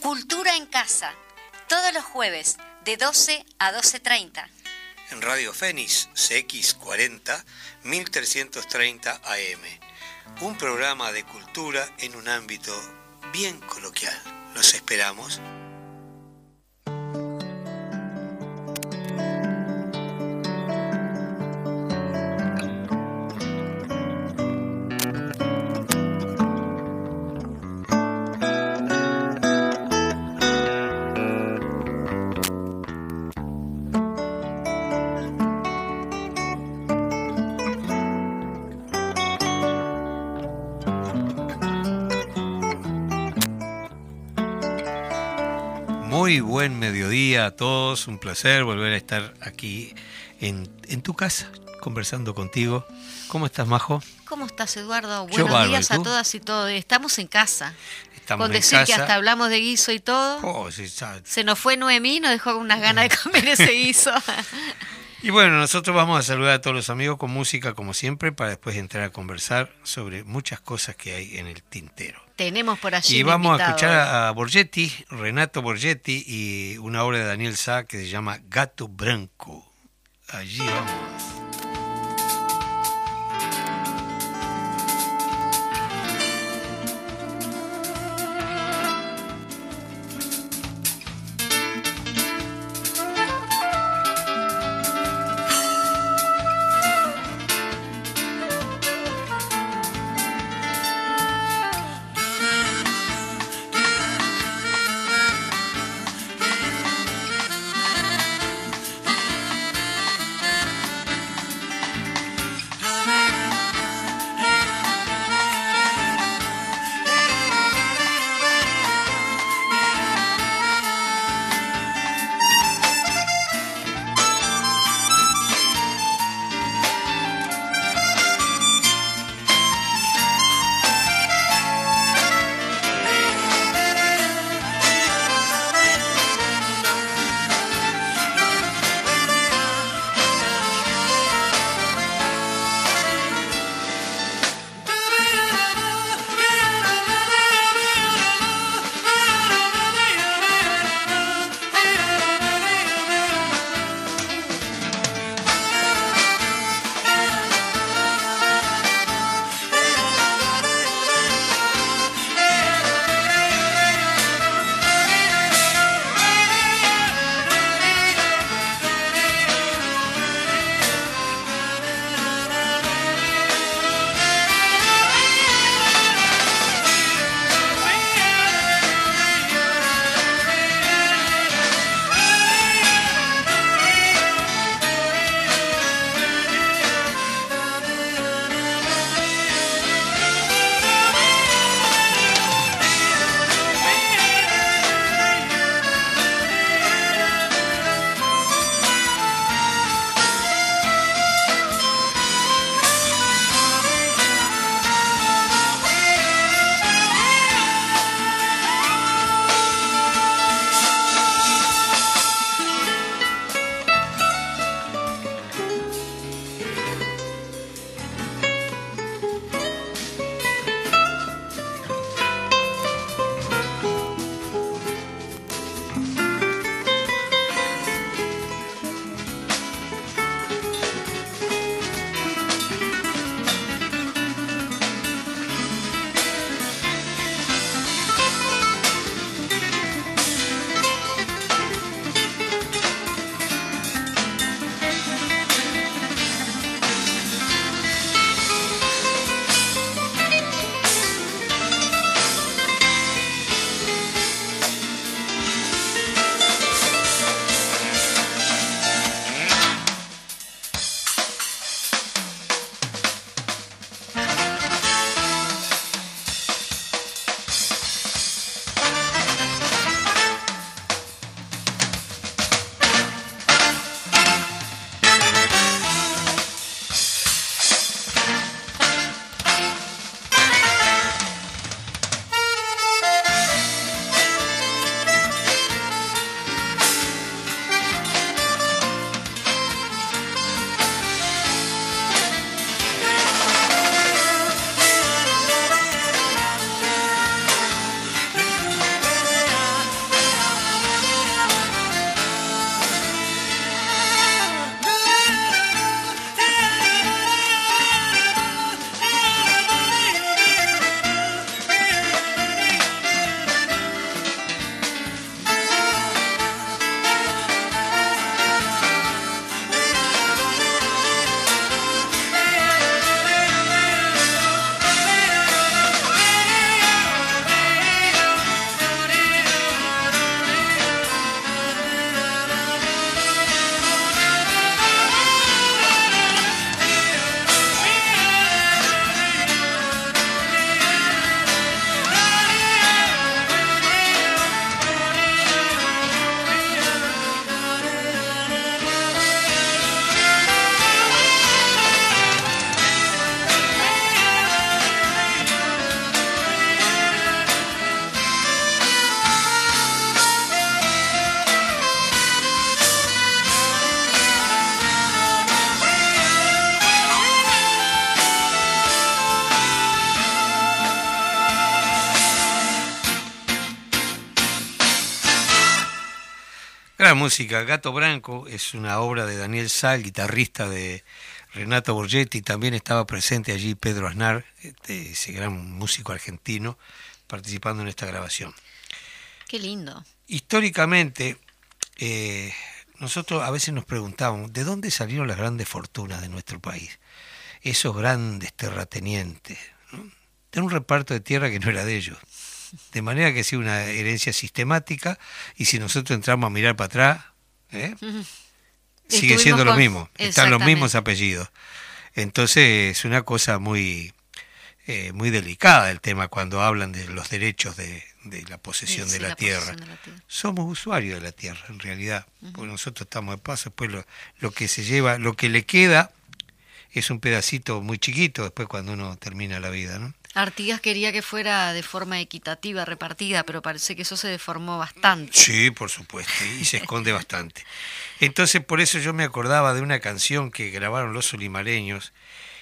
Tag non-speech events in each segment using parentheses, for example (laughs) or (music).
Cultura en Casa, todos los jueves de 12 a 12.30. En Radio Fénix CX40 1330 AM. Un programa de cultura en un ámbito bien coloquial. Los esperamos. Muy buen mediodía a todos, un placer volver a estar aquí en, tu casa conversando contigo. ¿Cómo estás, Majo? ¿Cómo estás, Eduardo? Buenos días a todas y todos. Estamos en casa. Estamos Con decir que hasta hablamos de guiso y todo. Oh, Se nos fue Noemí y nos dejó unas ganas de comer ese guiso. (laughs) Y bueno, nosotros vamos a saludar a todos los amigos con música como siempre para después entrar a conversar sobre muchas cosas que hay en el tintero. Tenemos por allí. Y vamos a escuchar a Borgetti, Renato Borgetti, y una obra de Daniel Sá que se llama Gato Branco. Allí vamos. Música. Gato Branco es una obra de Daniel Sal, guitarrista de Renato Borgetti. También estaba presente allí Pedro Aznar, este, ese gran músico argentino, participando en esta grabación. Qué lindo. Históricamente, eh, nosotros a veces nos preguntamos, ¿de dónde salieron las grandes fortunas de nuestro país? Esos grandes terratenientes. De un reparto de tierra que no era de ellos. De manera que es una herencia sistemática y si nosotros entramos a mirar para atrás, ¿eh? sigue siendo lo mismo, están los mismos apellidos. Entonces es una cosa muy, eh, muy delicada el tema cuando hablan de los derechos de, la posesión, de, la tierra. Somos usuarios de la tierra, en realidad, porque nosotros estamos de paso, después lo, lo que se lleva, lo que le queda es un pedacito muy chiquito después cuando uno termina la vida, ¿no? Artigas quería que fuera de forma equitativa, repartida, pero parece que eso se deformó bastante. Sí, por supuesto, y se esconde bastante. Entonces, por eso yo me acordaba de una canción que grabaron los solimareños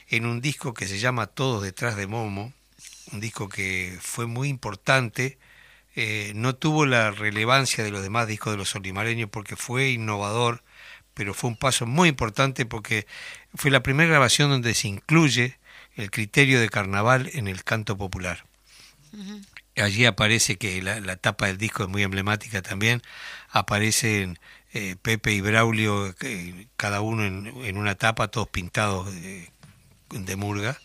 en un disco que se llama Todos detrás de Momo, un disco que fue muy importante, eh, no tuvo la relevancia de los demás discos de los solimareños porque fue innovador, pero fue un paso muy importante porque fue la primera grabación donde se incluye el criterio de carnaval en el canto popular. Allí aparece que la, tapa del disco es muy emblemática también, aparecen eh, Pepe y Braulio, cada uno en, una tapa, todos pintados de, de murga.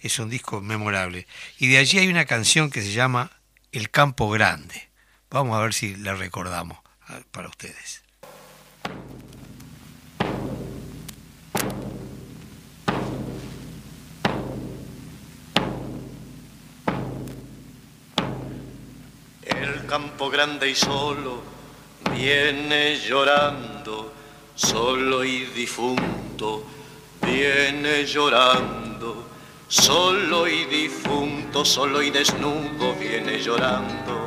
Es un disco memorable. Y de allí hay una canción que se llama El Campo Grande. Vamos a ver si la recordamos ah, para ustedes. Campo grande y solo, viene llorando, solo y difunto, viene llorando, solo y difunto, solo y desnudo, viene llorando.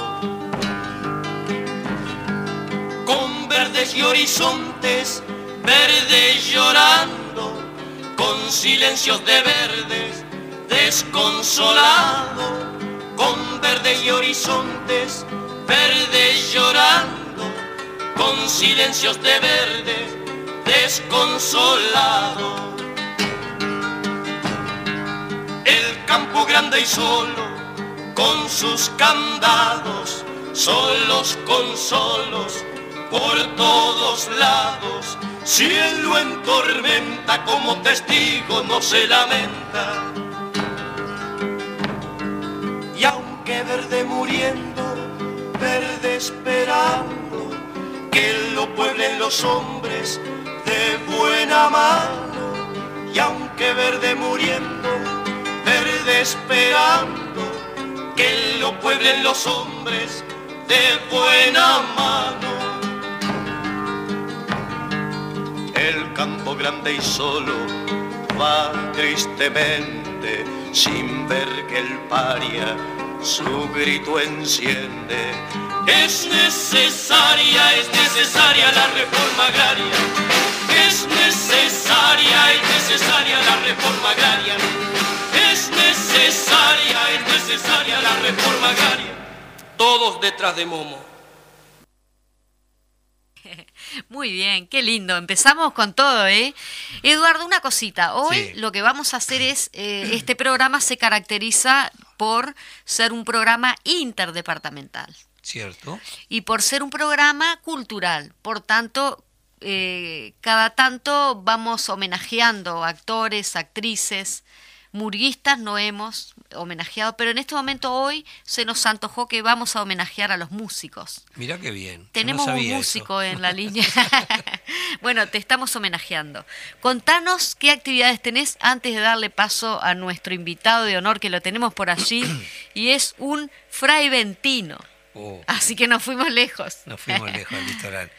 Con verdes y horizontes, verdes llorando, con silencios de verdes, desconsolado, con verdes y horizontes, verde llorando, con silencios de verde desconsolado. El campo grande y solo, con sus candados, solos con solos, por todos lados. Cielo en tormenta como testigo no se lamenta. Y aunque verde muriendo, verde esperando que lo pueblen los hombres de buena mano. Y aunque verde muriendo, verde esperando que lo pueblen los hombres de buena mano. El campo grande y solo va tristemente sin ver que el paria su grito enciende. Es necesaria, es necesaria la reforma agraria. Es necesaria, es necesaria la reforma agraria. Es necesaria, es necesaria la reforma agraria. Todos detrás de Momo. (laughs) Muy bien, qué lindo. Empezamos con todo, ¿eh? Eduardo, una cosita. Hoy lo que vamos a hacer es, eh, este programa se caracteriza por ser un programa interdepartamental. Cierto. Y por ser un programa cultural. Por tanto, eh, cada tanto vamos homenajeando actores, actrices, murguistas no hemos homenajeado, pero en este momento hoy se nos antojó que vamos a homenajear a los músicos. Mira qué bien. Tenemos un músico en la línea. (laughs) (laughs) bueno, te estamos homenajeando. Contanos qué actividades tenés antes de darle paso a nuestro invitado de honor que lo tenemos por allí (coughs) y es un fray ventino. Oh. Así que nos fuimos lejos. Nos fuimos lejos al litoral.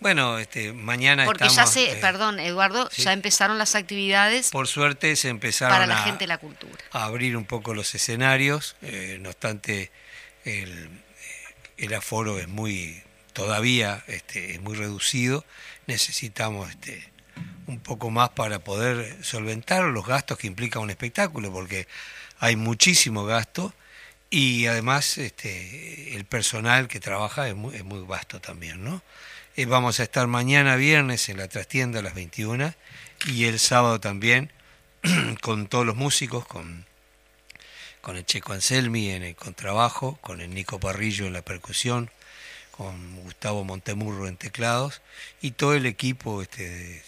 Bueno, este, mañana Porque ya se, eh, perdón, Eduardo, ya empezaron las actividades. Por suerte se empezaron para la gente la cultura. a abrir un poco los escenarios, eh, no obstante el, el, aforo es muy, todavía este, es muy reducido, necesitamos este, un poco más para poder solventar los gastos que implica un espectáculo, porque hay muchísimo gasto y además este, el personal que trabaja es muy, es muy vasto también, ¿no? Eh, vamos a estar mañana viernes en la trastienda a las 21 y el sábado también (clears throat) con todos los músicos, con, con el Checo Anselmi en el contrabajo, con el Nico Parrillo en la percusión, con Gustavo Montemurro en teclados y todo el equipo este, de,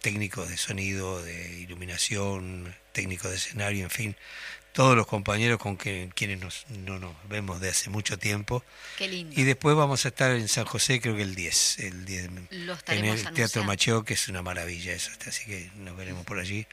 técnicos de sonido, de iluminación, técnicos de escenario, en fin, todos los compañeros con que, quienes nos, no nos vemos de hace mucho tiempo. Qué lindo. Y después vamos a estar en San José, creo que el 10, el 10 Lo en el Teatro. Macheo, que es una maravilla eso, así que nos veremos por allí.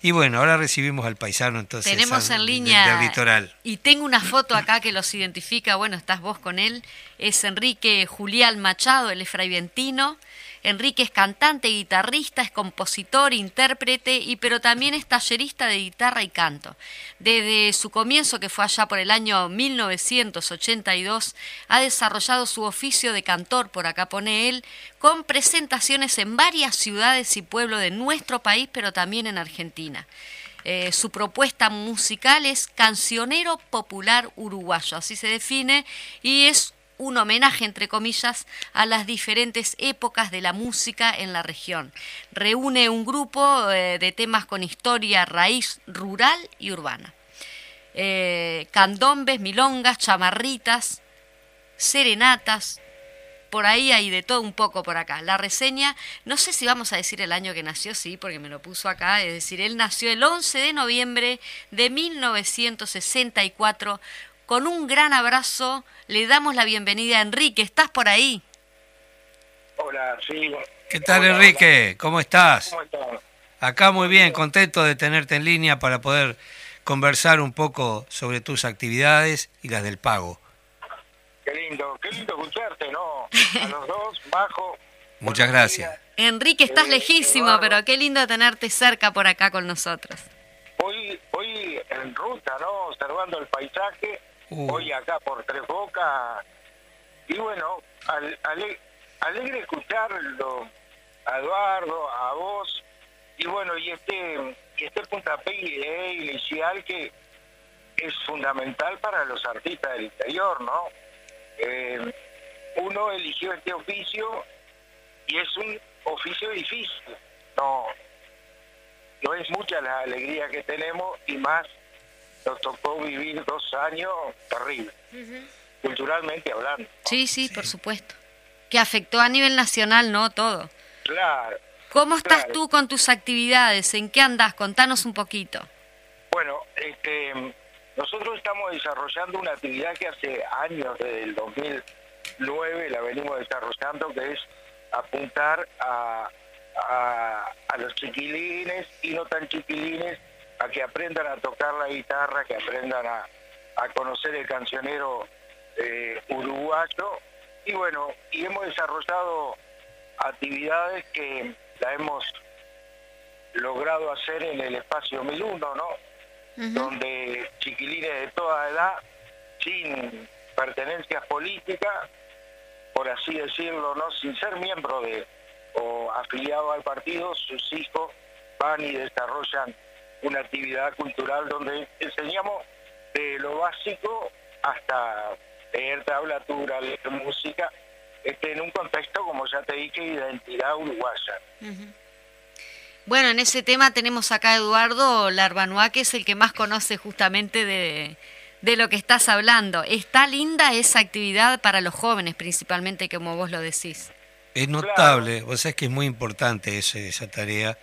Y bueno, ahora recibimos al paisano entonces Tenemos San- en del- línea del litoral. y tengo una foto acá que los identifica, bueno, estás vos con él, es Enrique Julián Machado, él es fraiventino. Enrique es cantante, guitarrista, es compositor, intérprete, y pero también es tallerista de guitarra y canto. Desde su comienzo, que fue allá por el año 1982, ha desarrollado su oficio de cantor, por acá pone él, con presentaciones en varias ciudades y pueblos de nuestro país, pero también en Argentina. Eh, su propuesta musical es cancionero popular uruguayo, así se define, y es un homenaje, entre comillas, a las diferentes épocas de la música en la región. Reúne un grupo eh, de temas con historia raíz rural y urbana. Eh, candombes, milongas, chamarritas, serenatas, por ahí hay de todo un poco por acá. La reseña, no sé si vamos a decir el año que nació, sí, porque me lo puso acá, es decir, él nació el 11 de noviembre de 1964. Con un gran abrazo le damos la bienvenida a Enrique, ¿estás por ahí? Hola, sí. ¿Qué tal Hola, Enrique? ¿Cómo estás? ¿Cómo estás? Acá muy bien, contento de tenerte en línea para poder conversar un poco sobre tus actividades y las del pago. Qué lindo, qué lindo escucharte, ¿no? (laughs) A los dos, bajo. Muchas gracias. Enrique, estás Eh, lejísimo, Eduardo. pero qué lindo tenerte cerca por acá con nosotros. Hoy, hoy en ruta, ¿no? Observando el paisaje. Hoy acá por Tres Bocas. Y bueno, al- ale- alegre escucharlo a Eduardo, a vos. Y bueno, y este, y este puntapié inicial que es fundamental para los artistas del interior, ¿no? Eh, uno eligió este oficio y es un oficio difícil. No, no es mucha la alegría que tenemos y más nos tocó vivir dos años terribles, culturalmente hablando. Sí, sí, por supuesto. Que afectó a nivel nacional, ¿no? Todo. Claro. ¿Cómo estás Claro. tú con tus actividades? ¿En qué andas? Contanos un poquito. Bueno, este, nosotros estamos desarrollando una actividad que hace años, desde el 2009, la venimos desarrollando, que es apuntar a, a, a los chiquilines y no tan chiquilines a que aprendan a tocar la guitarra, que aprendan a, a conocer el cancionero eh, uruguayo. Y bueno, y hemos desarrollado actividades que la hemos logrado hacer en el espacio 1001, ¿no? Donde chiquilines de toda edad, sin pertenencias políticas, por así decirlo, ¿no? Sin ser miembro de o afiliado al partido, sus hijos van y desarrollan una actividad cultural donde enseñamos de lo básico hasta leer tablatura, leer música, este, en un contexto, como ya te dije, de identidad uruguaya. Bueno, en ese tema tenemos acá a Eduardo Larbanoa, que es el que más conoce justamente de, de lo que estás hablando. Está linda esa actividad para los jóvenes, principalmente, como vos lo decís. Es notable, vos sabés que es muy importante ese- esa tarea,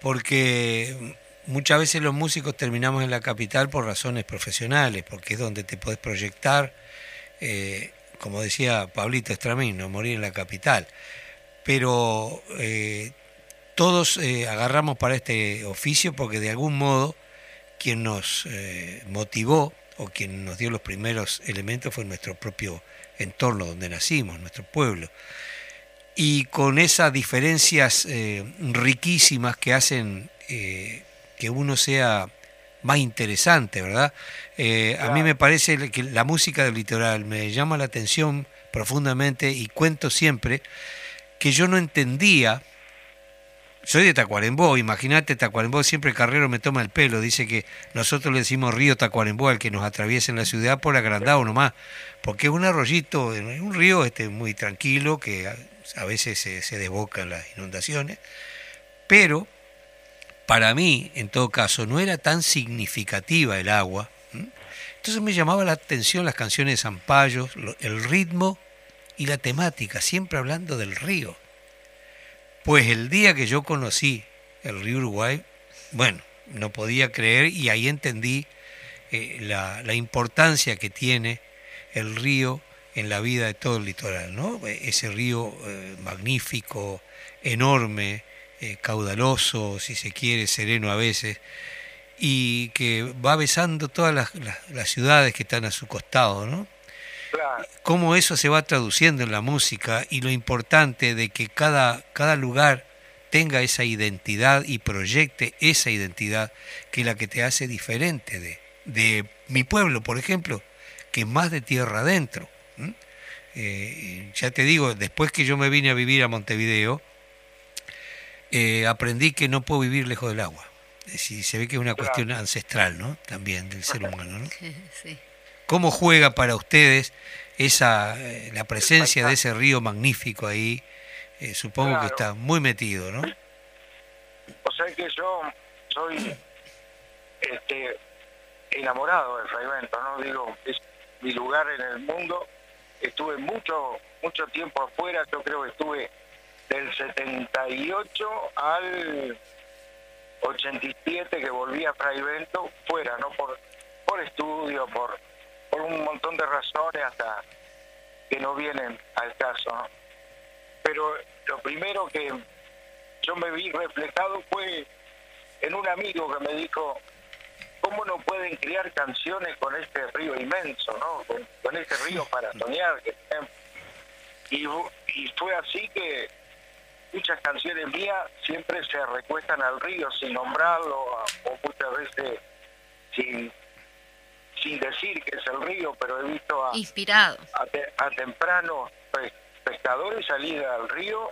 porque muchas veces los músicos terminamos en la capital por razones profesionales, porque es donde te podés proyectar, eh, como decía Pablito Estramín, no morir en la capital. Pero eh, todos eh, agarramos para este oficio porque de algún modo quien nos motivó o quien nos dio los primeros elementos fue nuestro propio entorno donde nacimos, nuestro pueblo y con esas diferencias riquísimas que hacen que uno sea más interesante, ¿verdad? Eh, A mí me parece que la música del litoral me llama la atención profundamente y cuento siempre que yo no entendía, soy de Tacuarembó, imagínate, Tacuarembó siempre el carrero me toma el pelo, dice que nosotros le decimos río Tacuarembó al que nos atraviesa en la ciudad por agrandado nomás, porque es un arroyito, es un río este, muy tranquilo que a veces se, se desbocan las inundaciones, pero para mí, en todo caso, no era tan significativa el agua. Entonces me llamaba la atención las canciones de Zampallos, el ritmo y la temática, siempre hablando del río. Pues el día que yo conocí el río Uruguay, bueno, no podía creer y ahí entendí eh, la, la, importancia que tiene el río en la vida de todo el litoral, ¿no? Ese río eh, magnífico, enorme, eh, caudaloso, si se quiere, sereno a veces, y que va besando todas las, las, ciudades que están a su costado, ¿no? Cómo eso se va traduciendo en la música y lo importante de que cada, cada lugar tenga esa identidad y proyecte esa identidad que es la que te hace diferente de, de mi pueblo, por ejemplo, que es más de tierra adentro. Eh, ya te digo, después que yo me vine a vivir a Montevideo, eh, aprendí que no puedo vivir lejos del agua. Si se ve que es una cuestión ancestral, ¿no? También del ser humano, ¿no? (laughs) Sí. ¿Cómo juega para ustedes esa eh, la presencia de ese río magnífico ahí? Eh, supongo que está muy metido, ¿no? O sea que yo soy este, enamorado del Fraivento, ¿no? Digo, es mi lugar en el mundo. Estuve mucho mucho tiempo afuera, yo creo que estuve del 78 al 87 que volví a Fraivento fuera, ¿no? Por, por estudio, por, por un montón de razones hasta que no vienen al caso. Pero lo primero que yo me vi reflejado fue en un amigo que me dijo, ¿cómo no pueden crear canciones con este río inmenso, ¿no? Con, este río para soñar y fue así que muchas canciones mías siempre se recuestan al río sin nombrarlo o muchas veces sin sin decir que es el río, pero he visto a, Inspirado. a, tempranos pescadores salir al río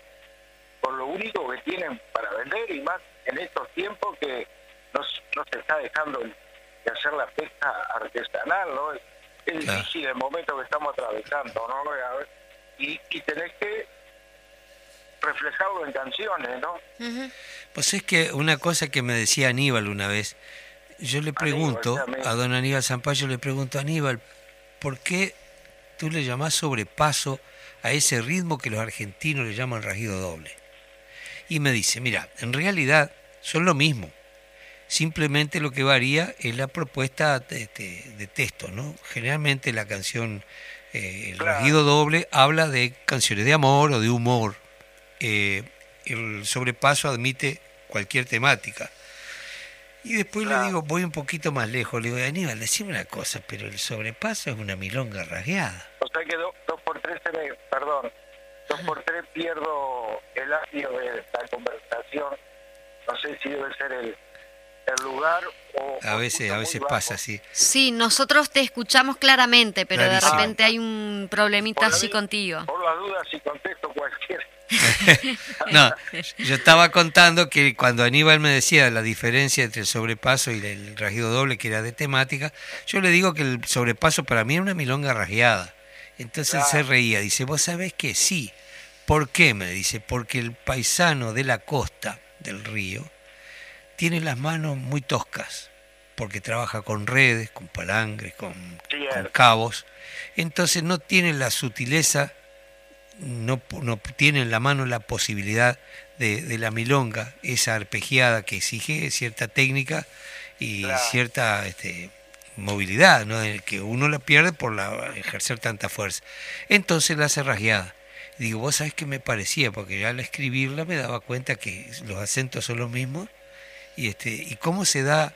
por lo único que tienen para vender y más en estos tiempos que no, no se está dejando de hacer la pesca artesanal, ¿no? Es difícil el momento que estamos atravesando, ¿no? Y, y tenés que reflejado en canciones, ¿no? Pues es que una cosa que me decía Aníbal una vez, yo le pregunto a don Aníbal Zampayo, le pregunto a Aníbal, ¿por qué tú le llamás sobrepaso a ese ritmo que los argentinos le llaman rajido doble? Y me dice, mira, en realidad son lo mismo, simplemente lo que varía es la propuesta de, texto, ¿no? Generalmente la canción, eh, el rajido doble habla de canciones de amor o de humor, eh, el sobrepaso admite cualquier temática. Y después le digo, voy un poquito más lejos, le digo, Aníbal, decime una cosa, pero el sobrepaso es una milonga rasgueada. O sea que dos, por tres, perdón, dos por tres pierdo el ácido de esta conversación. No sé si debe ser el, el lugar o... A veces, a veces pasa así. Sí, nosotros te escuchamos claramente, pero de repente hay un problemita así contigo. Por las dudas, si contesto cualquier (laughs) no, yo estaba contando que cuando Aníbal me decía la diferencia entre el sobrepaso y el rajido doble, que era de temática, yo le digo que el sobrepaso para mí era una milonga rajeada. Entonces él se reía, dice, vos sabés que sí. ¿Por qué? Me dice, porque el paisano de la costa del río tiene las manos muy toscas, porque trabaja con redes, con palangres, con, con cabos. Entonces no tiene la sutileza no, no tiene en la mano la posibilidad de, de, la milonga, esa arpegiada que exige cierta técnica y cierta este, movilidad, ¿no? que uno la pierde por la, ejercer tanta fuerza. Entonces la hace rasgueada. Digo, vos sabés que me parecía, porque ya al escribirla me daba cuenta que los acentos son los mismos y, este, y cómo se da,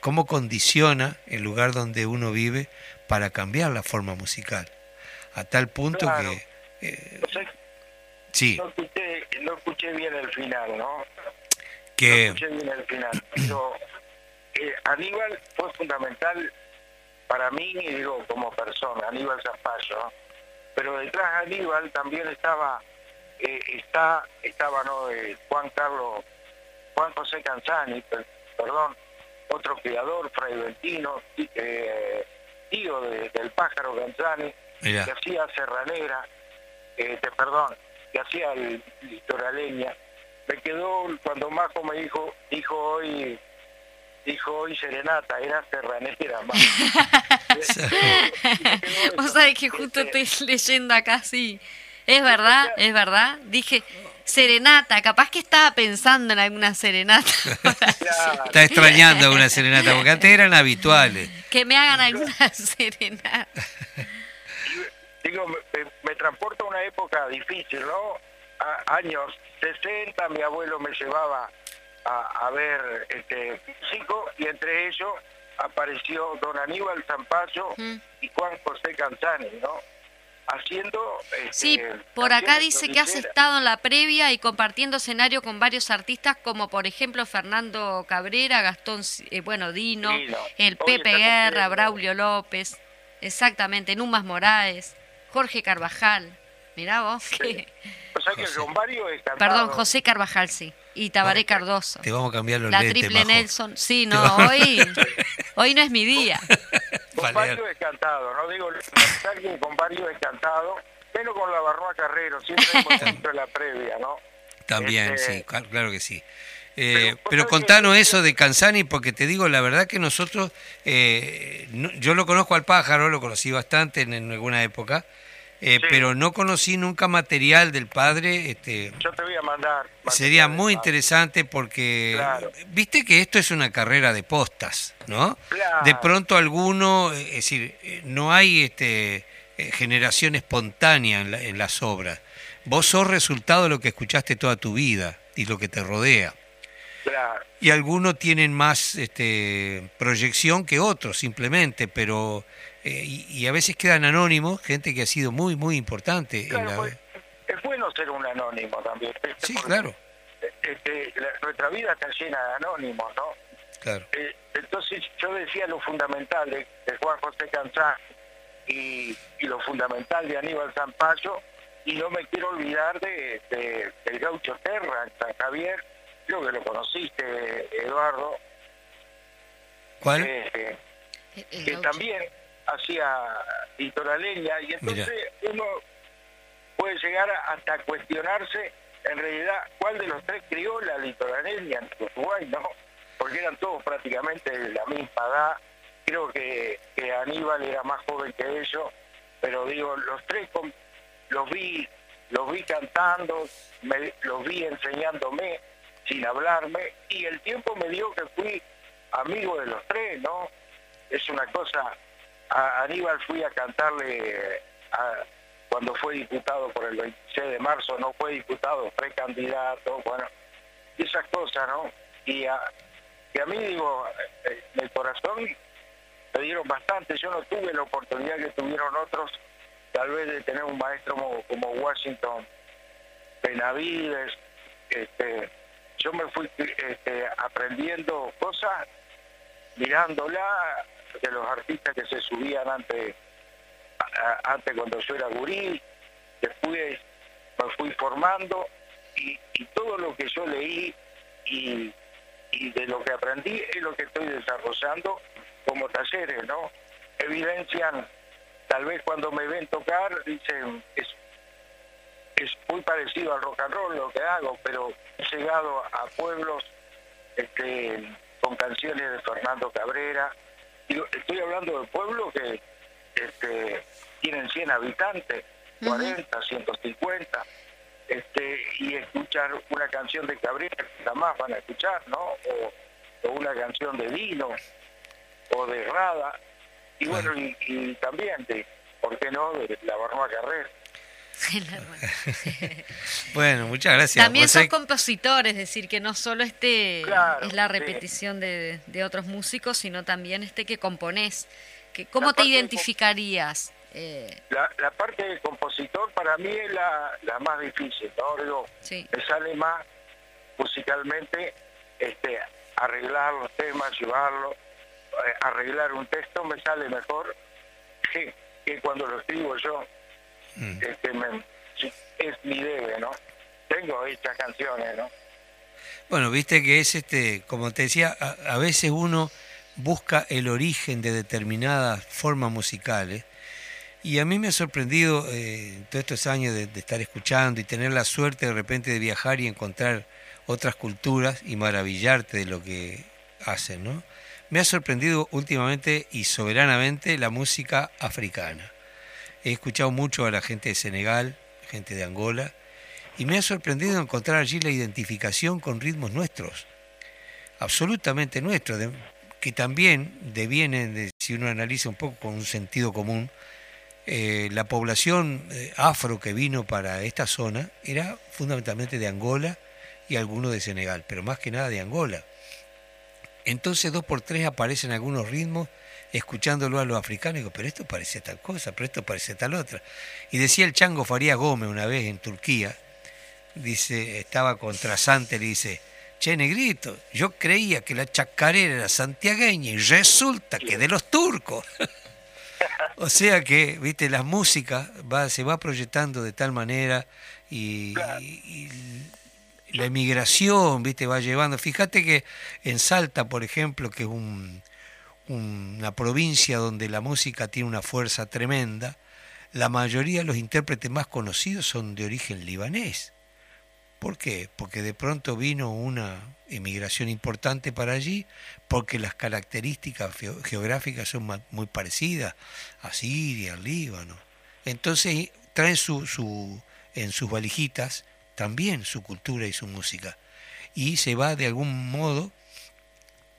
cómo condiciona el lugar donde uno vive para cambiar la forma musical. A tal punto que sí. No escuché, no escuché bien el final, ¿no? Que... No escuché bien el final. (clears throat) Pero, eh, Aníbal fue fundamental para mí, digo, como persona, Aníbal Zapallo. Pero detrás de Aníbal también estaba, eh, está, estaba, ¿no? Eh, Juan Carlos, Juan José Canzani, perdón, otro criador, Fray Ventino, eh, tío del pájaro Canzani, que hacía serranera, este, perdón, que hacía el litoraleña, me quedó cuando Majo me dijo, dijo hoy, dijo hoy serenata, era serranera más. Vos sabés que justo estoy leyendo acá, sí. Es verdad, es verdad. Dije, serenata, capaz que estaba pensando en alguna serenata. (laughs) Está extrañando alguna serenata, porque antes eran habituales. Que me hagan alguna (laughs) serenata. Digo, me, me transporta una época difícil, ¿no? A- años 60, mi abuelo me llevaba a, a ver este chico y entre ellos apareció don Aníbal Zampayo Mm. y Juan José Canzani, ¿no? Haciendo... este, Sí, por acá dice que has estado en la previa y compartiendo escenario con varios artistas como por ejemplo Fernando Cabrera, Gastón, eh, bueno, Dino, Dino. el Hoy Pepe Guerra. Braulio López, exactamente, Numas Moraes, Jorge Carvajal, mirá vos, que... O sea que cantado. Perdón, José Carvajal, sí, y Tabaré Cardoso. Te vamos a cambiar los La lentes, triple Majo. Nelson, sí, no, vamos- hoy, (laughs) hoy no es mi día. (laughs) Varios he cantado, no digo que con varios he cantado, menos con la Barroa Carrero, siempre hemos hecho la previa, ¿no? También, Este, sí, cla- claro que sí. Eh, pero- pero contanos eso de Canzani, porque te digo, la verdad que nosotros, eh, no- yo lo conozco al pájaro, lo conocí bastante en, en alguna época, eh, Sí. pero no conocí nunca material del padre. Este, Yo te voy a mandar. sería muy interesante porque, Claro. viste que esto es una carrera de postas, ¿no? Claro. De pronto alguno, eh, es decir, eh, no hay este, eh, generación espontánea en, la- en las obras. Vos sos resultado de lo que escuchaste toda tu vida y lo que te rodea. Claro. Y algunos tienen más este, proyección que otros, simplemente, pero eh, y, y a veces quedan anónimos, gente que ha sido muy, muy importante. en Claro, la- pues, es bueno ser un anónimo también. Sí, claro, este, la- nuestra vida está llena de anónimos, ¿no? claro. Eh, entonces yo decía lo fundamental de, de Juan José Canzán y, y lo fundamental de Aníbal Zampayo y no me quiero olvidar de, de- del gaucho Terra, en San Javier, creo que lo conociste, Eduardo, ¿Cuál? eh, que también hacía litoraleña y entonces uno puede llegar a- hasta cuestionarse en realidad cuál de los tres crió la litoraleña en Uruguay, ¿no? Porque eran todos prácticamente de la misma edad. Creo que, que Aníbal era más joven que ellos, pero digo, los tres con- los vi los vi cantando, me, los vi enseñándome sin hablarme y el tiempo me dio que fui amigo de los tres, ¿no? es una cosa. A Aníbal fui a cantarle cuando fue diputado por el 26 de marzo, no fue diputado, fue candidato, bueno, esas cosas, ¿no? Y a, a mí, digo, eh, en el corazón me dieron bastante. Yo no tuve la oportunidad que tuvieron otros, tal vez de tener un maestro como, como Washington Benavides. Este, yo me fui este, aprendiendo cosas mirándola de los artistas que se subían antes, antes cuando yo era gurí, después me fui formando y, todo lo que yo leí y, y de lo que aprendí es lo que estoy desarrollando como talleres, ¿no? Evidencian, tal vez cuando me ven tocar, dicen, es, es muy parecido al rock and roll lo que hago, pero he llegado a pueblos este, con canciones de Fernando Cabrera. Digo, estoy hablando de pueblos que este, tienen 100 habitantes, 40, 150, este, y escuchar una canción de Cabrera que jamás van a escuchar, ¿no? O, o una canción de Dino, o de Rada, y bueno, y, y también de, ¿por qué no?, de la Barba Carrera. (laughs) Bueno, muchas gracias. También Vos sos sabés- compositor, es decir, que no solo este Claro, es la sí. repetición de, de otros músicos, sino también este que componés. Que, ¿Cómo La te identificarías? Eh, La, la parte de compositor para mí es la, la más difícil, ¿no? Digo, sí, me sale más musicalmente este, arreglar los temas, llevarlo, eh, arreglar un texto me sale mejor que, que cuando lo escribo yo. Mm. Este, me- es mi debe, ¿no? Tengo estas canciones, ¿no? Bueno, viste que es este, como te decía, a, a veces uno busca el origen de determinadas formas musicales Y a mí me ha sorprendido eh, todos estos años de, de, estar escuchando y tener la suerte de repente de viajar y encontrar otras culturas y maravillarte de lo que hacen, ¿no? Me ha sorprendido últimamente y soberanamente la música africana. He escuchado mucho a la gente de Senegal, gente de Angola, y me ha sorprendido encontrar allí la identificación con ritmos nuestros, absolutamente nuestros, que también devienen, de, si uno analiza un poco con un sentido común, eh, la población eh, afro que vino para esta zona era fundamentalmente de Angola y algunos de Senegal, pero más que nada de Angola. Entonces dos por tres aparecen algunos ritmos escuchándolo a los africanos, digo, pero esto parece tal cosa, pero esto parece tal otra. Y decía el Chango Faría Gómez una vez en Turquía, dice, estaba contra Sante, le dice, che negrito, yo creía que la chacarera era santiagueña y resulta que de los turcos. (laughs) o sea que, viste, la música va, se va proyectando de tal manera y, y la emigración, viste, va llevando. Fíjate que en Salta, por ejemplo, que es un, una provincia donde la música tiene una fuerza tremenda, la mayoría de los intérpretes más conocidos son de origen libanés. ¿Por qué? Porque de pronto vino una emigración importante para allí, porque las características geográficas son muy parecidas a Siria, al Líbano. Entonces traen su, su, en sus valijitas también su cultura y su música. Y se va de algún modo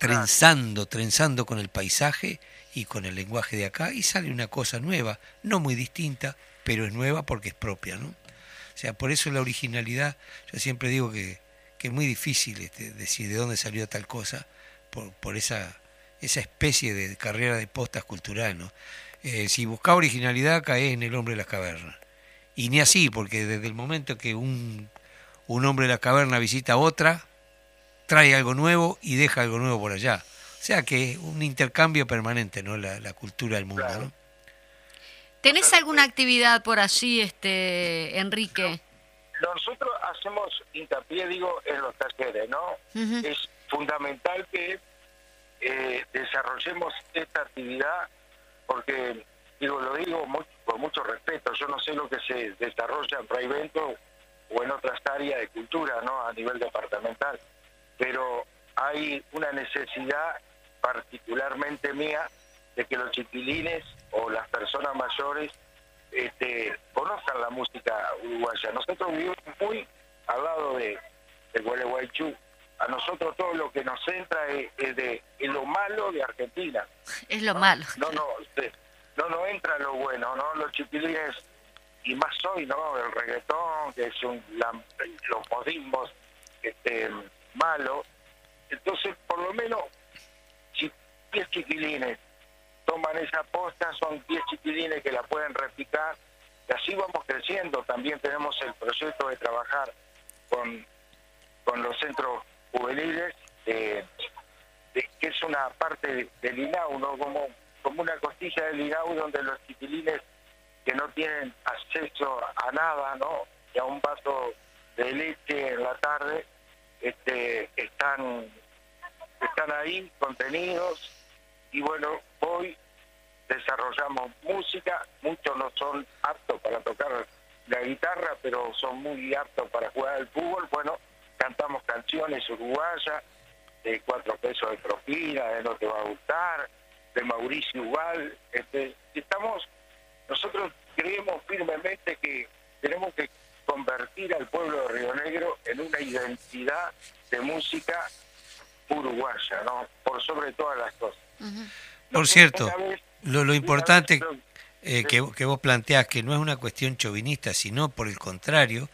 trenzando, trenzando con el paisaje y con el lenguaje de acá y sale una cosa nueva, no muy distinta, pero es nueva porque es propia, ¿no? O sea, por eso la originalidad, yo siempre digo que, que es muy difícil este, decir de dónde salió tal cosa, por, por esa, esa especie de carrera de postas cultural, ¿no? Eh, si busca originalidad, cae en el hombre de las cavernas. Y ni así, porque desde el momento que un, un hombre de la caverna visita a otra, trae algo nuevo y deja algo nuevo por allá. O sea que un intercambio permanente, ¿no? La, la cultura del mundo, ¿no? ¿Tenés alguna actividad por allí, este Enrique? Nosotros hacemos hincapié, digo, en los talleres, ¿no? Uh -huh. Es fundamental que eh, desarrollemos esta actividad porque, digo, lo digo muy, con mucho respeto, yo no sé lo que se desarrolla en Praivento o en otras áreas de cultura, ¿no? A nivel departamental pero hay una necesidad particularmente mía de que los chiquilines o las personas mayores este, conozcan la música uruguaya. Nosotros vivimos muy al lado de, de Gualeguaychú. A nosotros todo lo que nos entra es, es de es lo malo de Argentina. Es lo malo. No, no, no, no entra lo bueno, ¿no? Los chiquilines, y más hoy, ¿no? El reggaetón, que es un, la, los modismos, este, malo. Entonces, por lo menos, si 10 chiquilines toman esa posta, son 10 chiquilines que la pueden replicar y así vamos creciendo. También tenemos el proyecto de trabajar con, con los centros juveniles, eh, que es una parte del INAU, ¿no? como, como una costilla del INAU donde los chiquilines que no tienen acceso a nada, ¿no? y a un vaso de leche en la tarde, este, están, están ahí contenidos y bueno, hoy desarrollamos música, muchos no son aptos para tocar la guitarra, pero son muy aptos para jugar al fútbol, bueno, cantamos canciones uruguayas, de cuatro pesos de propina, de no te va a gustar, de Mauricio Ubal, este, estamos, nosotros creemos firmemente que tenemos que convertir al pueblo de Río Negro en una identidad de música uruguaya, ¿no? Por sobre todas las cosas. Uh -huh. Por cierto, vez, lo, lo, importante eh, que, que, vos planteás que no es una cuestión chauvinista, sino por el contrario,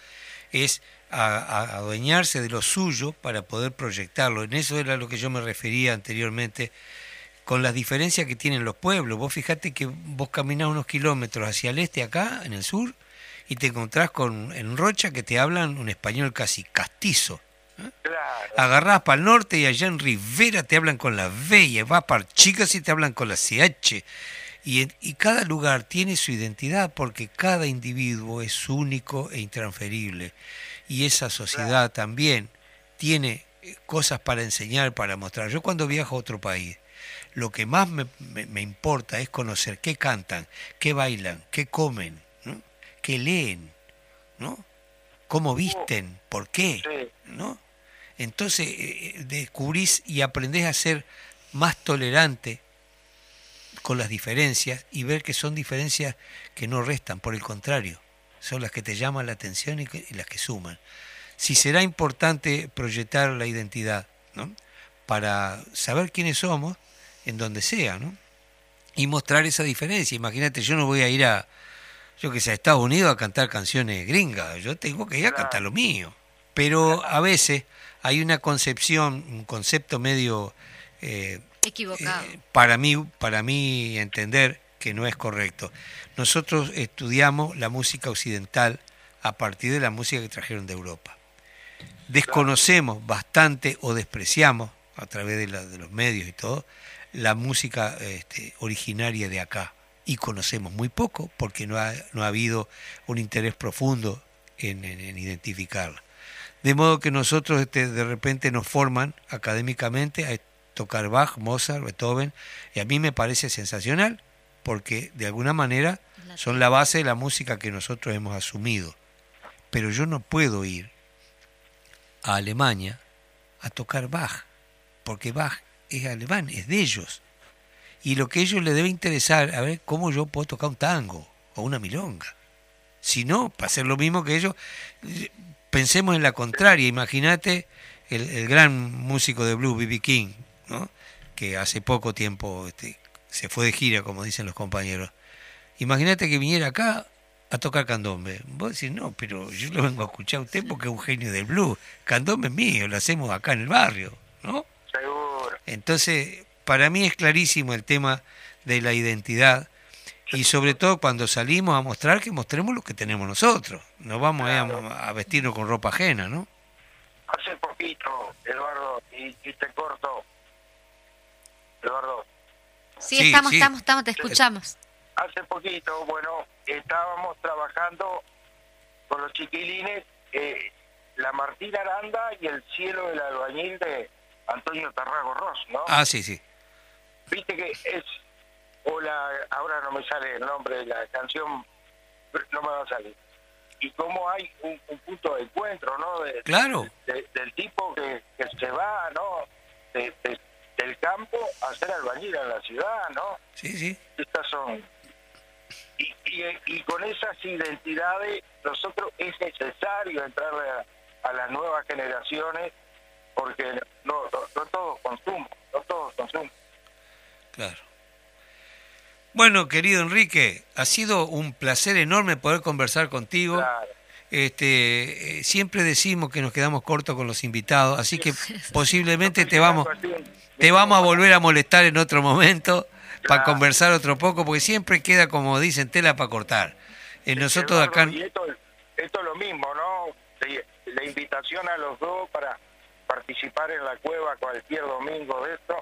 es a, a adueñarse de lo suyo para poder proyectarlo. En eso era lo que yo me refería anteriormente con las diferencias que tienen los pueblos. Vos fijate que vos caminás unos kilómetros hacia el este acá, en el sur, y te encontrás con en Rocha que te hablan un español casi castizo. ¿eh? Claro. Agarrás para el norte y allá en Rivera te hablan con la V, y vas para Chicas y te hablan con la CH. Y, y cada lugar tiene su identidad porque cada individuo es único e intransferible. Y esa sociedad claro. también tiene cosas para enseñar, para mostrar. Yo cuando viajo a otro país, lo que más me, me- me importa es conocer qué cantan, qué bailan, qué comen. Qué leen, ¿no? cómo visten, por qué, Sí. ¿no? Entonces eh, eh, descubrís y aprendés a ser más tolerante con las diferencias y ver que son diferencias que no restan, por el contrario, son las que te llaman la atención y, que- y las que suman. Si será importante proyectar la identidad, ¿no? Para saber quiénes somos en donde sea, ¿no? Y mostrar esa diferencia. Imagínate, yo no voy a ir a, yo que sé, a Estados Unidos a cantar canciones gringas, yo tengo que ir a cantar lo mío. Pero a veces hay una concepción, un concepto medio eh, Equivocado. eh, para mí, para mí entender que no es correcto. Nosotros estudiamos la música occidental a partir de la música que trajeron de Europa. Desconocemos bastante o despreciamos a través de, la- de los medios y todo la música este, originaria de acá y conocemos muy poco porque no ha, no ha habido un interés profundo en, en- en identificarla. De modo que nosotros este, de repente nos forman académicamente a tocar Bach, Mozart, Beethoven, y a mí me parece sensacional porque de alguna manera son la base de la música que nosotros hemos asumido. Pero yo no puedo ir a Alemania a tocar Bach, porque Bach es alemán, es de ellos. Y lo que a ellos les debe interesar, a ver cómo yo puedo tocar un tango o una milonga. Si no, para hacer lo mismo que ellos, eh, pensemos en la contraria. Imagínate el, el gran músico de blues, B.B. King, ¿no? que hace poco tiempo este, se fue de gira, como dicen los compañeros. Imagínate que viniera acá a tocar candombe. Vos decís, no, pero yo lo vengo a escuchar a usted porque es un genio del blues. Candombe es mío, lo hacemos acá en el barrio, ¿no? Seguro. Entonces, para mí es clarísimo el tema de la identidad y sobre todo cuando salimos a mostrar que mostremos lo que tenemos nosotros. No vamos ahí a, a vestirnos con ropa ajena, ¿no? Hace poquito, Eduardo, y, y te corto. Eduardo, Sí, Sí, estamos, sí. estamos, estamos, te escuchamos. hace poquito, bueno, estábamos trabajando con los chiquilines eh, la Martín Aranda y el cielo del albañil de Antonio Tarrago Ross, ¿no? Ah, sí, sí. Viste que es, o la, ahora no me sale el nombre de la canción, no me va a salir. Y cómo hay un, un punto de encuentro, ¿no? De- Claro. de- del tipo que, que se va, ¿no? De- de- del campo a ser albañil en la ciudad, ¿no? Sí, sí. Estas son... Y, y, y con esas identidades, nosotros es necesario entrarle a, a las nuevas generaciones porque no, no, no todos consumen, no todos consumen. Claro. Bueno, querido Enrique, ha sido un placer enorme poder conversar contigo. Claro. Este, eh, siempre decimos que nos quedamos cortos con los invitados, así que (laughs) posiblemente te vamos, te vamos a volver a molestar en otro momento para conversar otro poco, porque siempre queda, como dicen, tela para cortar. Nosotros acá, Y esto, esto es lo mismo, ¿no? La invitación a los dos para participar en la cueva cualquier domingo de esto.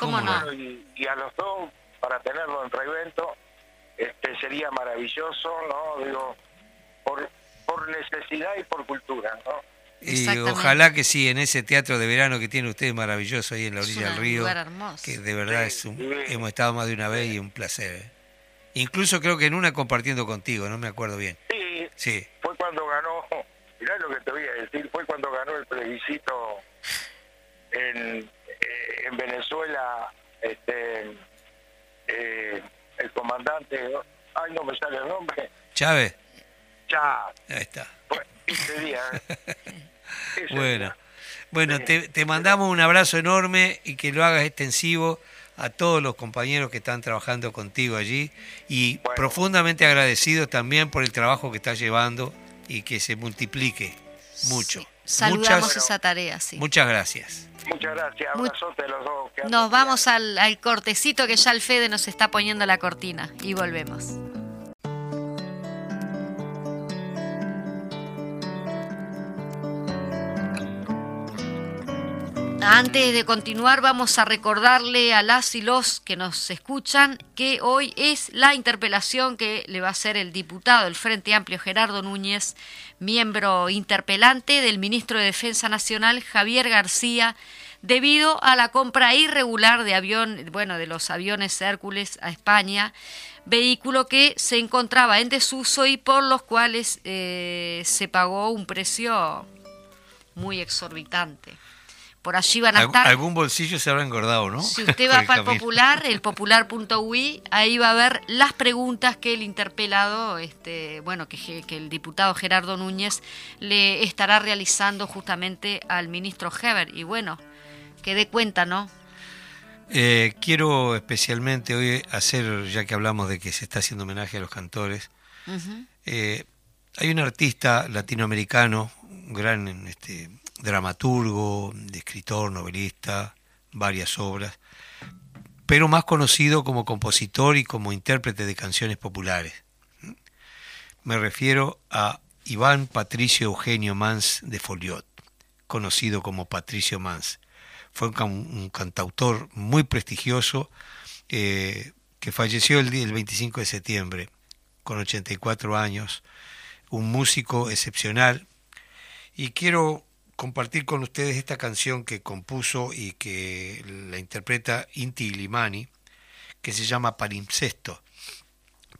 ¿Cómo ¿Cómo no? Bueno, y, y a los dos para tenerlo en revento este sería maravilloso, ¿no? Digo, por, por necesidad y por cultura, ¿no? y ojalá que sí, en ese teatro de verano que tiene usted maravilloso ahí en la Es orilla un del río, lugar hermoso. que de verdad Sí, es un- sí. hemos estado más de una vez y un placer. ¿eh? Incluso creo que en una compartiendo contigo, no me acuerdo bien. Sí, Sí, fue cuando ganó, mirá lo que te voy a decir, fue cuando ganó el plebiscito en, en Venezuela, este, eh, el comandante, ay no me sale el nombre, Chávez, ya, ahí está. ese día. ¿eh? (laughs) Ese Bueno, día. bueno, Sí. te, te mandamos un abrazo enorme y que lo hagas extensivo a todos los compañeros que están trabajando contigo allí y Bueno. profundamente agradecidos también por el trabajo que estás llevando y que se multiplique mucho. Sí. Saludamos Muchas, esa tarea, sí. muchas gracias. Muchas gracias, abrazote a los dos. que Nos vamos al, al cortecito que ya el Fede nos está poniendo la cortina y volvemos. Antes de continuar vamos a recordarle a las y los que nos escuchan que hoy es la interpelación que le va a hacer el diputado del Frente Amplio Gerardo Núñez, miembro interpelante del ministro de Defensa Nacional Javier García debido a la compra irregular de avión, bueno, de los aviones Hércules a España, vehículo que se encontraba en desuso y por los cuales eh, se pagó un precio muy exorbitante. Por allí van a estar. Algún bolsillo se habrá engordado, ¿no? Si usted va (laughs) para el popular, el popular.ui, ahí va a ver las preguntas que el interpelado, este, bueno, que, que, el diputado Gerardo Núñez le estará realizando justamente al ministro Heber. Y bueno, que dé cuenta, ¿no? Eh, quiero especialmente hoy hacer, ya que hablamos de que se está haciendo homenaje a los cantores, eh, hay un artista latinoamericano, un gran este, dramaturgo, escritor, novelista, varias obras, pero más conocido como compositor y como intérprete de canciones populares. Me refiero a Iván Patricio Eugenio Mans de Foliot, conocido como Patricio Mans. Fue un, cantautor muy prestigioso eh, que falleció el, el 25 de septiembre con 84 años, un músico excepcional. Y quiero compartir con ustedes esta canción que compuso y que la interpreta Inti Limani, que se llama Palimpsesto.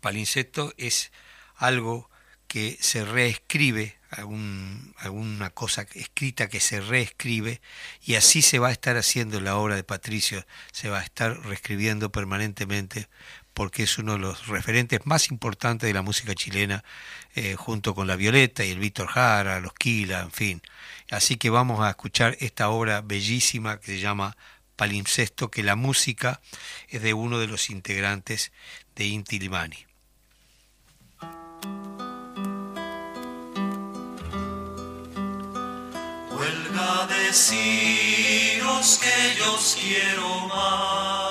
Palimpsesto es algo que se reescribe, alguna cosa escrita que se reescribe, y así se va a estar haciendo la obra de Patricio, se va a estar reescribiendo permanentemente porque es uno de los referentes más importantes de la música chilena, eh, junto con la Violeta y el Víctor Jara, los Quila, en fin. Así que vamos a escuchar esta obra bellísima que se llama Palimpsesto, que la música es de uno de los integrantes de Inti Limani. Huelga deciros que yo os quiero más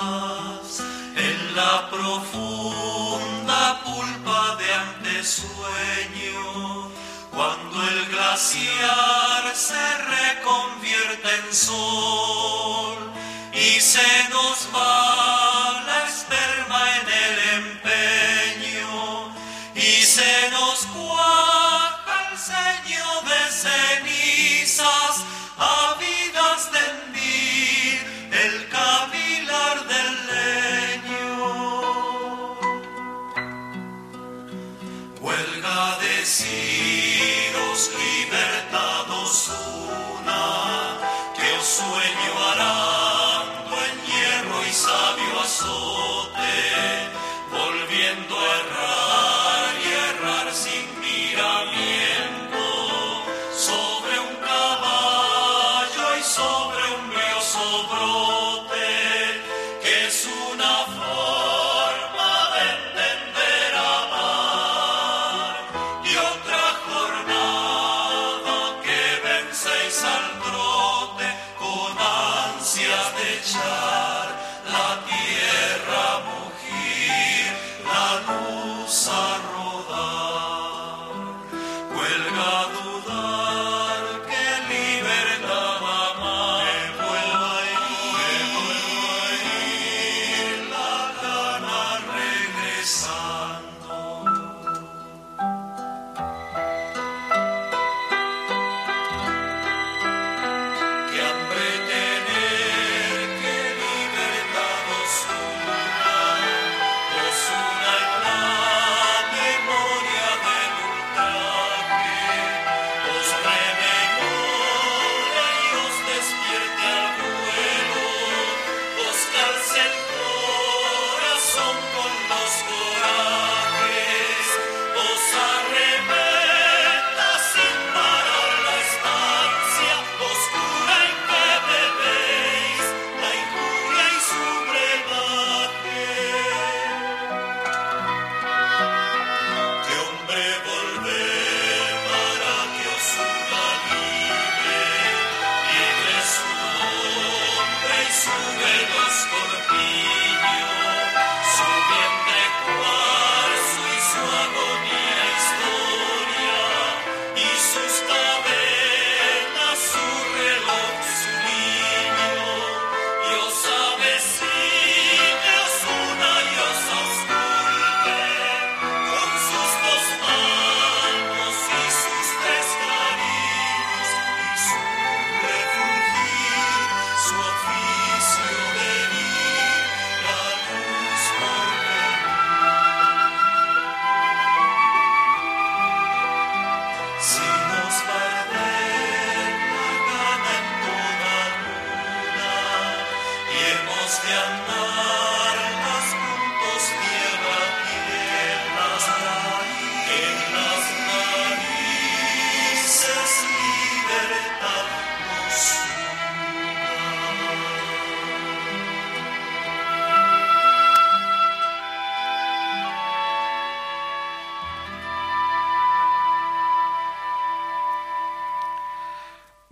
profunda pulpa de antesueño cuando el glaciar se reconvierte en sol y se nos va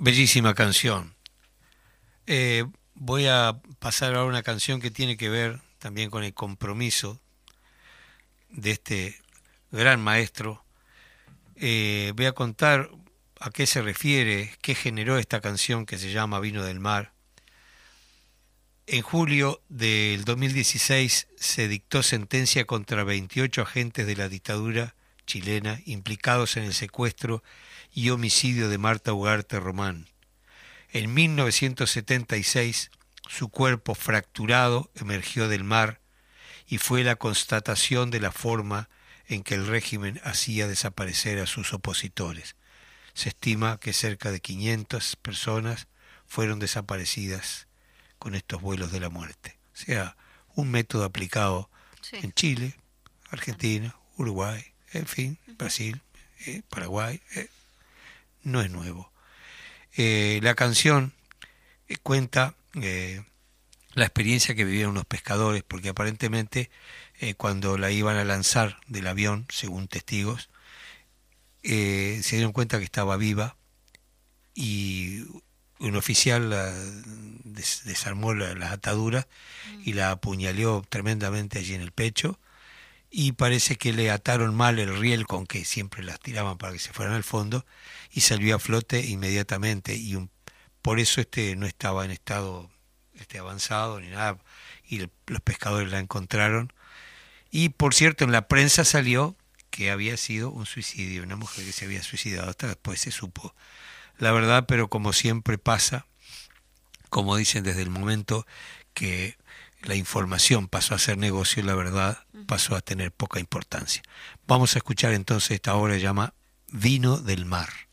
Bellísima canción. Eh, voy a pasar ahora una canción que tiene que ver también con el compromiso de este gran maestro. Eh, voy a contar a qué se refiere, qué generó esta canción que se llama Vino del Mar. En julio del 2016 se dictó sentencia contra 28 agentes de la dictadura chilena implicados en el secuestro y homicidio de Marta Ugarte Román. En 1976 su cuerpo fracturado emergió del mar y fue la constatación de la forma en que el régimen hacía desaparecer a sus opositores. Se estima que cerca de 500 personas fueron desaparecidas con estos vuelos de la muerte. O sea, un método aplicado Sí. en Chile, Argentina, Uruguay, en fin, Brasil, eh, Paraguay, eh, no es nuevo. Eh, la canción eh, cuenta eh, la experiencia que vivieron los pescadores, porque aparentemente cuando la iban a lanzar del avión, según testigos, se dieron cuenta que estaba viva y un oficial la des- desarmó la- las ataduras y la apuñaleó tremendamente allí en el pecho y parece que le ataron mal el riel con que siempre las tiraban para que se fueran al fondo y salió a flote inmediatamente y por eso este no estaba en estado este avanzado ni nada y los pescadores la encontraron. Y por cierto en la prensa salió que había sido un suicidio una mujer que se había suicidado hasta después se supo la verdad pero como siempre pasa como dicen desde el momento que la información pasó a ser negocio, la verdad pasó a tener poca importancia. Vamos a escuchar entonces esta obra que se llama Vino del Mar.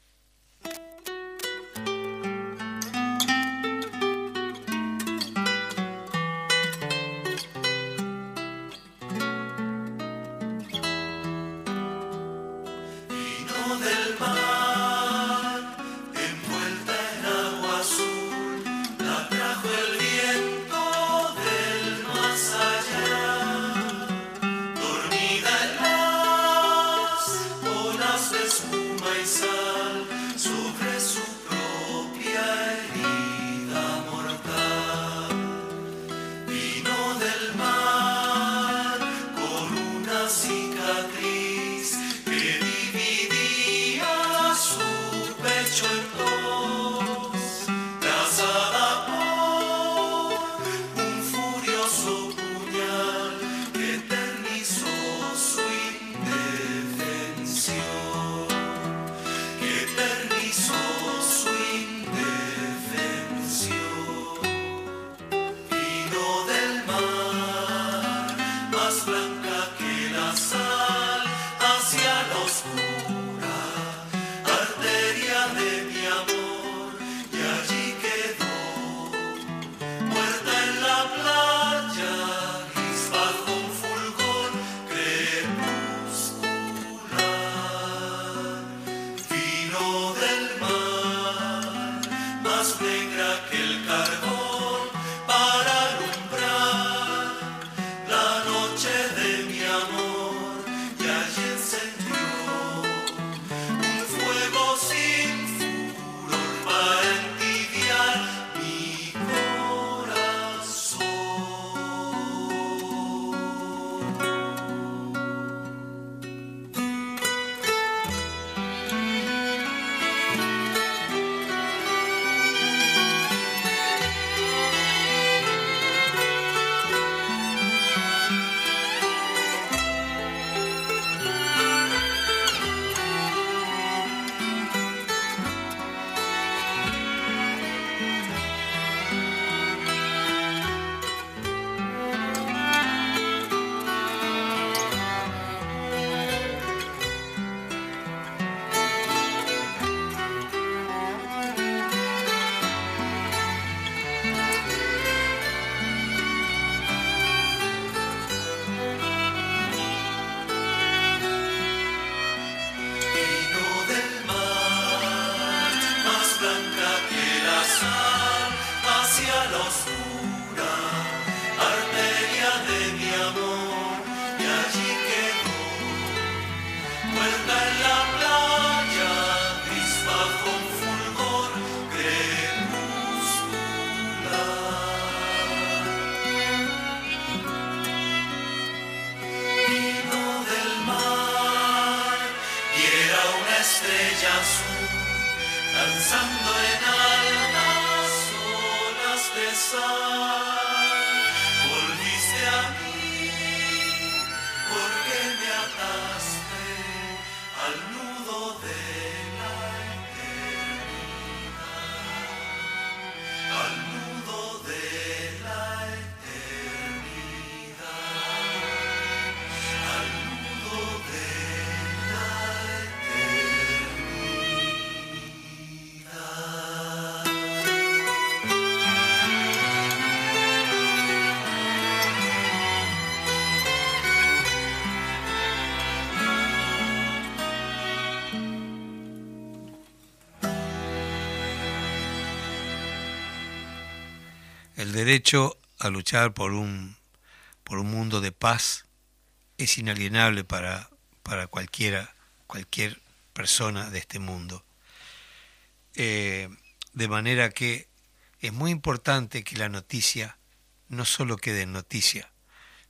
sun. Derecho a luchar por un, por un mundo de paz es inalienable para, para cualquiera, cualquier persona de este mundo. Eh, de manera que es muy importante que la noticia no solo quede en noticia,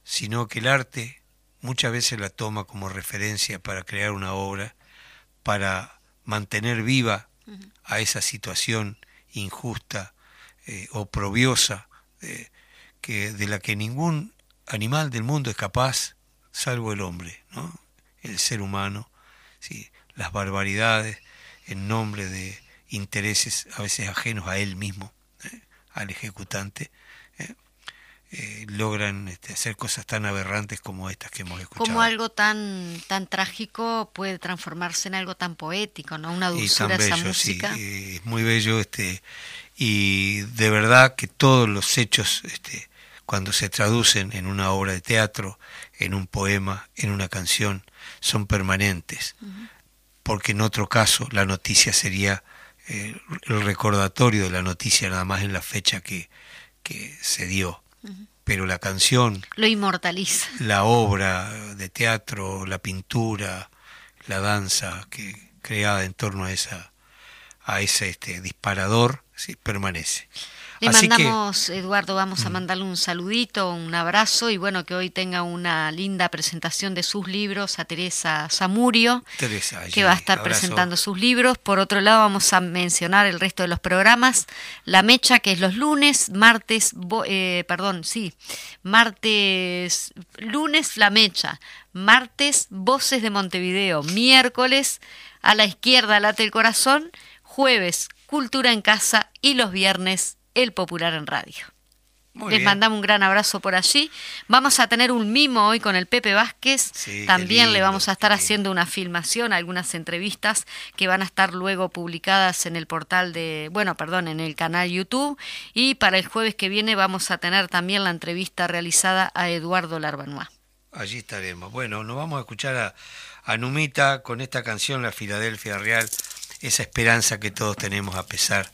sino que el arte muchas veces la toma como referencia para crear una obra, para mantener viva a esa situación injusta, eh, oprobiosa, eh, que, de la que ningún animal del mundo es capaz, salvo el hombre, ¿no? el ser humano, ¿sí? las barbaridades en nombre de intereses a veces ajenos a él mismo, ¿eh? al ejecutante, ¿eh? Eh, logran este, hacer cosas tan aberrantes como estas que hemos escuchado. Como algo tan tan trágico puede transformarse en algo tan poético, ¿no? Una y tan dulzura esa bello, sí, música. eh, es muy bello este y de verdad que todos los hechos este cuando se traducen en una obra de teatro, en un poema, en una canción, son permanentes. Porque en otro caso la noticia sería eh, el recordatorio de la noticia nada más en la fecha que, que se dio. Pero la canción, Lo inmortaliza. la obra de teatro, la pintura, la danza que creada en torno a esa a ese este disparador, sí, permanece. Le Así que- Mm. mandamos, Eduardo, vamos a mandarle un saludito, un abrazo y bueno, que hoy tenga una linda presentación de sus libros a Teresa Zamurio, Teresa, allí, que va a estar abrazo. presentando sus libros. Por otro lado, vamos a mencionar el resto de los programas. La Mecha, que es los lunes, martes, eh, perdón, sí, martes, lunes La Mecha, martes Voces de Montevideo, miércoles a la izquierda Late el Corazón, jueves Cultura en Casa y los viernes El Popular en Radio. Muy Les bien. mandamos un gran abrazo por allí. Vamos a tener un mimo hoy con el Pepe Vázquez. Sí, También le vamos a estar haciendo una filmación, algunas entrevistas que van a estar luego publicadas en el portal de, bueno, perdón, en el canal YouTube. Y para el jueves que viene vamos a tener también la entrevista realizada a Eduardo Larbanois. Allí estaremos. Bueno, nos vamos a escuchar a, a Numita con esta canción, La Filadelfia Real, esa esperanza que todos tenemos a pesar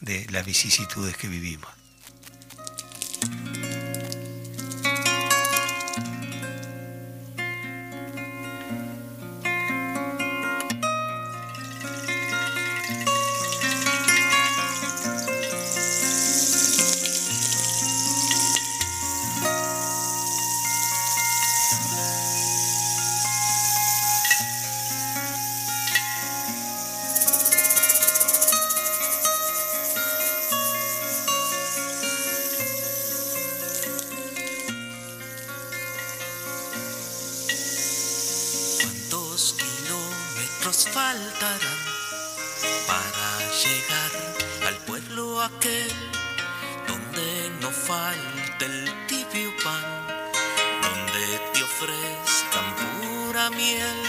de las vicisitudes que vivimos. Para llegar al pueblo aquel donde no falte el tibio pan, donde te ofrezcan pura miel,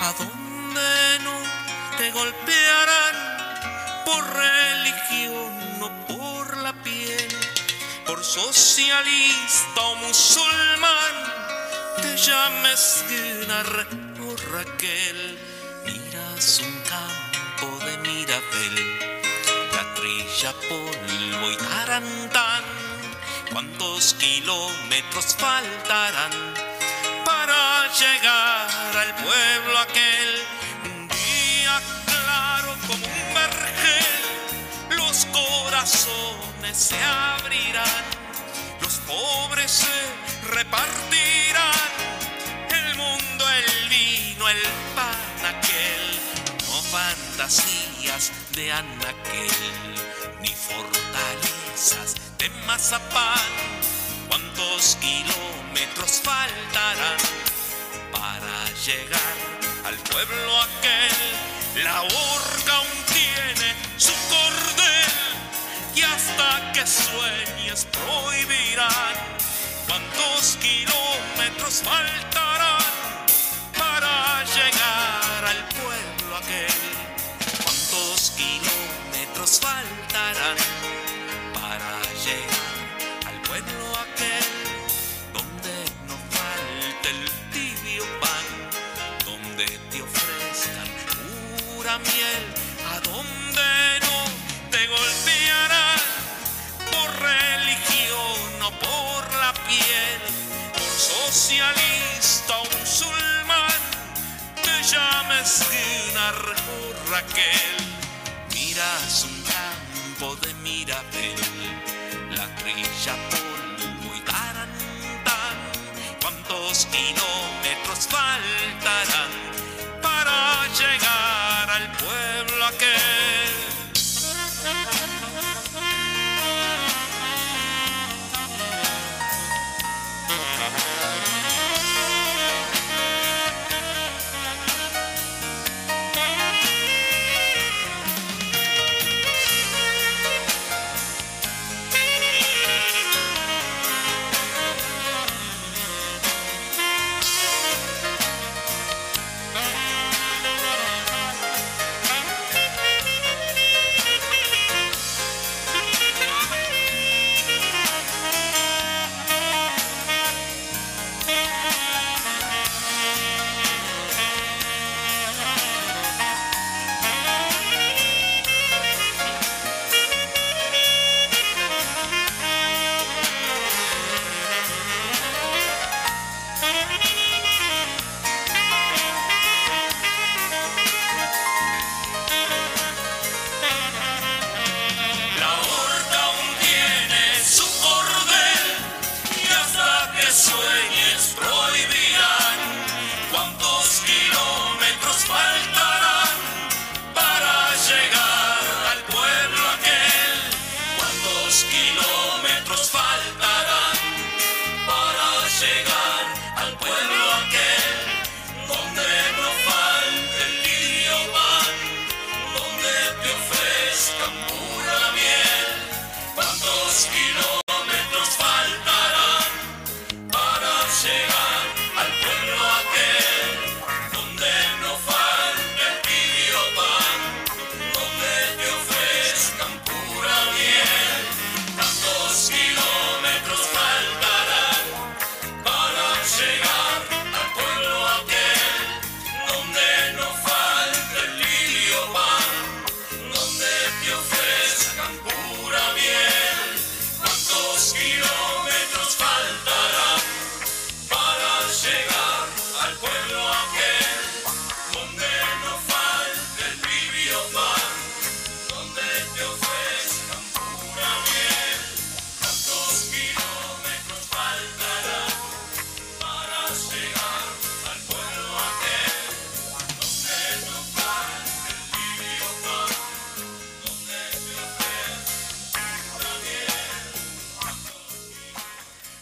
a donde no te golpearán por religión o por la piel, por socialista o musulmán? te llames Gunnar o Raquel, miras un trilla, polvo y tarantán. ¿Cuántos kilómetros faltarán para llegar al pueblo aquel? Día claro como un vergel, los corazones se abrirán los pobres se repartirán el mundo, el vino, el pan aquel. fantasías de anaquel, ni fortalezas de mazapán. ¿Cuántos kilómetros faltarán para llegar al pueblo aquel? La horca aún tiene su cordel y hasta que sueñes prohibirán. ¿Cuántos kilómetros faltarán para llegar al pueblo aquel? ¿Cuántos kilómetros faltarán para llegar al pueblo aquel? Donde no falte el tibio pan, donde te ofrezcan pura miel, a donde no te golpearán por religión o por la piel, por socialista o musulmán, te llames Guinar o Raquel. Miras un campo la trilla polvo y tarantán. ¿Cuántos kilómetros faltarán para llegar al pueblo aquel?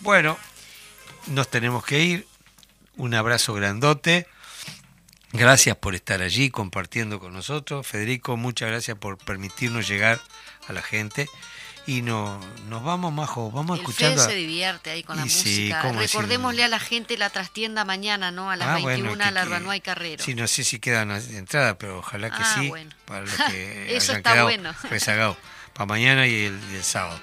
Bueno, nos tenemos que ir. Un abrazo grandote. Gracias por estar allí compartiendo con nosotros. Federico, muchas gracias por permitirnos llegar a la gente. Y no, nos vamos, Majo, vamos El escuchando. Fede a- se divierte ahí con la Y sí, música. Recordémosle a la gente la trastienda mañana, ¿no? A las Ah, 21 bueno, a que- la que- Urbanua y Carrero. Sí, no sé si quedan entradas, pero ojalá que Ah, sí. bueno. Para los que (laughs) Eso hayan está quedado bueno. rezagados. Para mañana y el, y el sábado.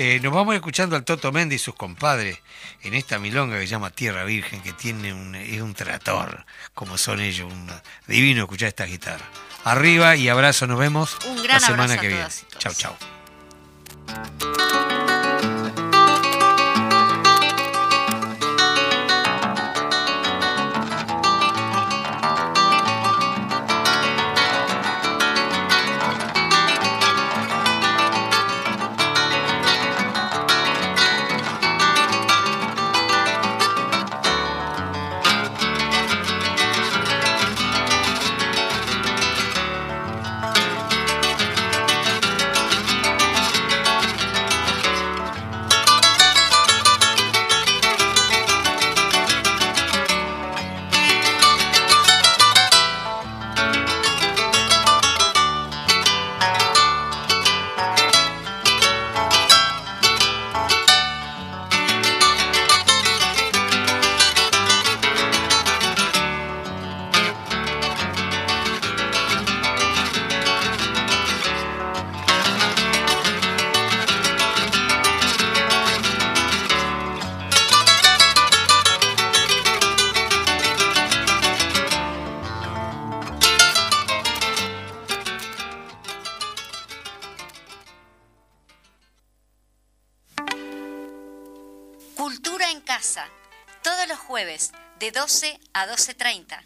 Eh, nos vamos escuchando al Toto Méndez y sus compadres en esta milonga que se llama Tierra Virgen, que tiene un, es un trator, como son ellos. Un, divino escuchar esta guitarra. Arriba y abrazo, nos vemos Un gran la semana abrazo a que viene. todas todos. Chau,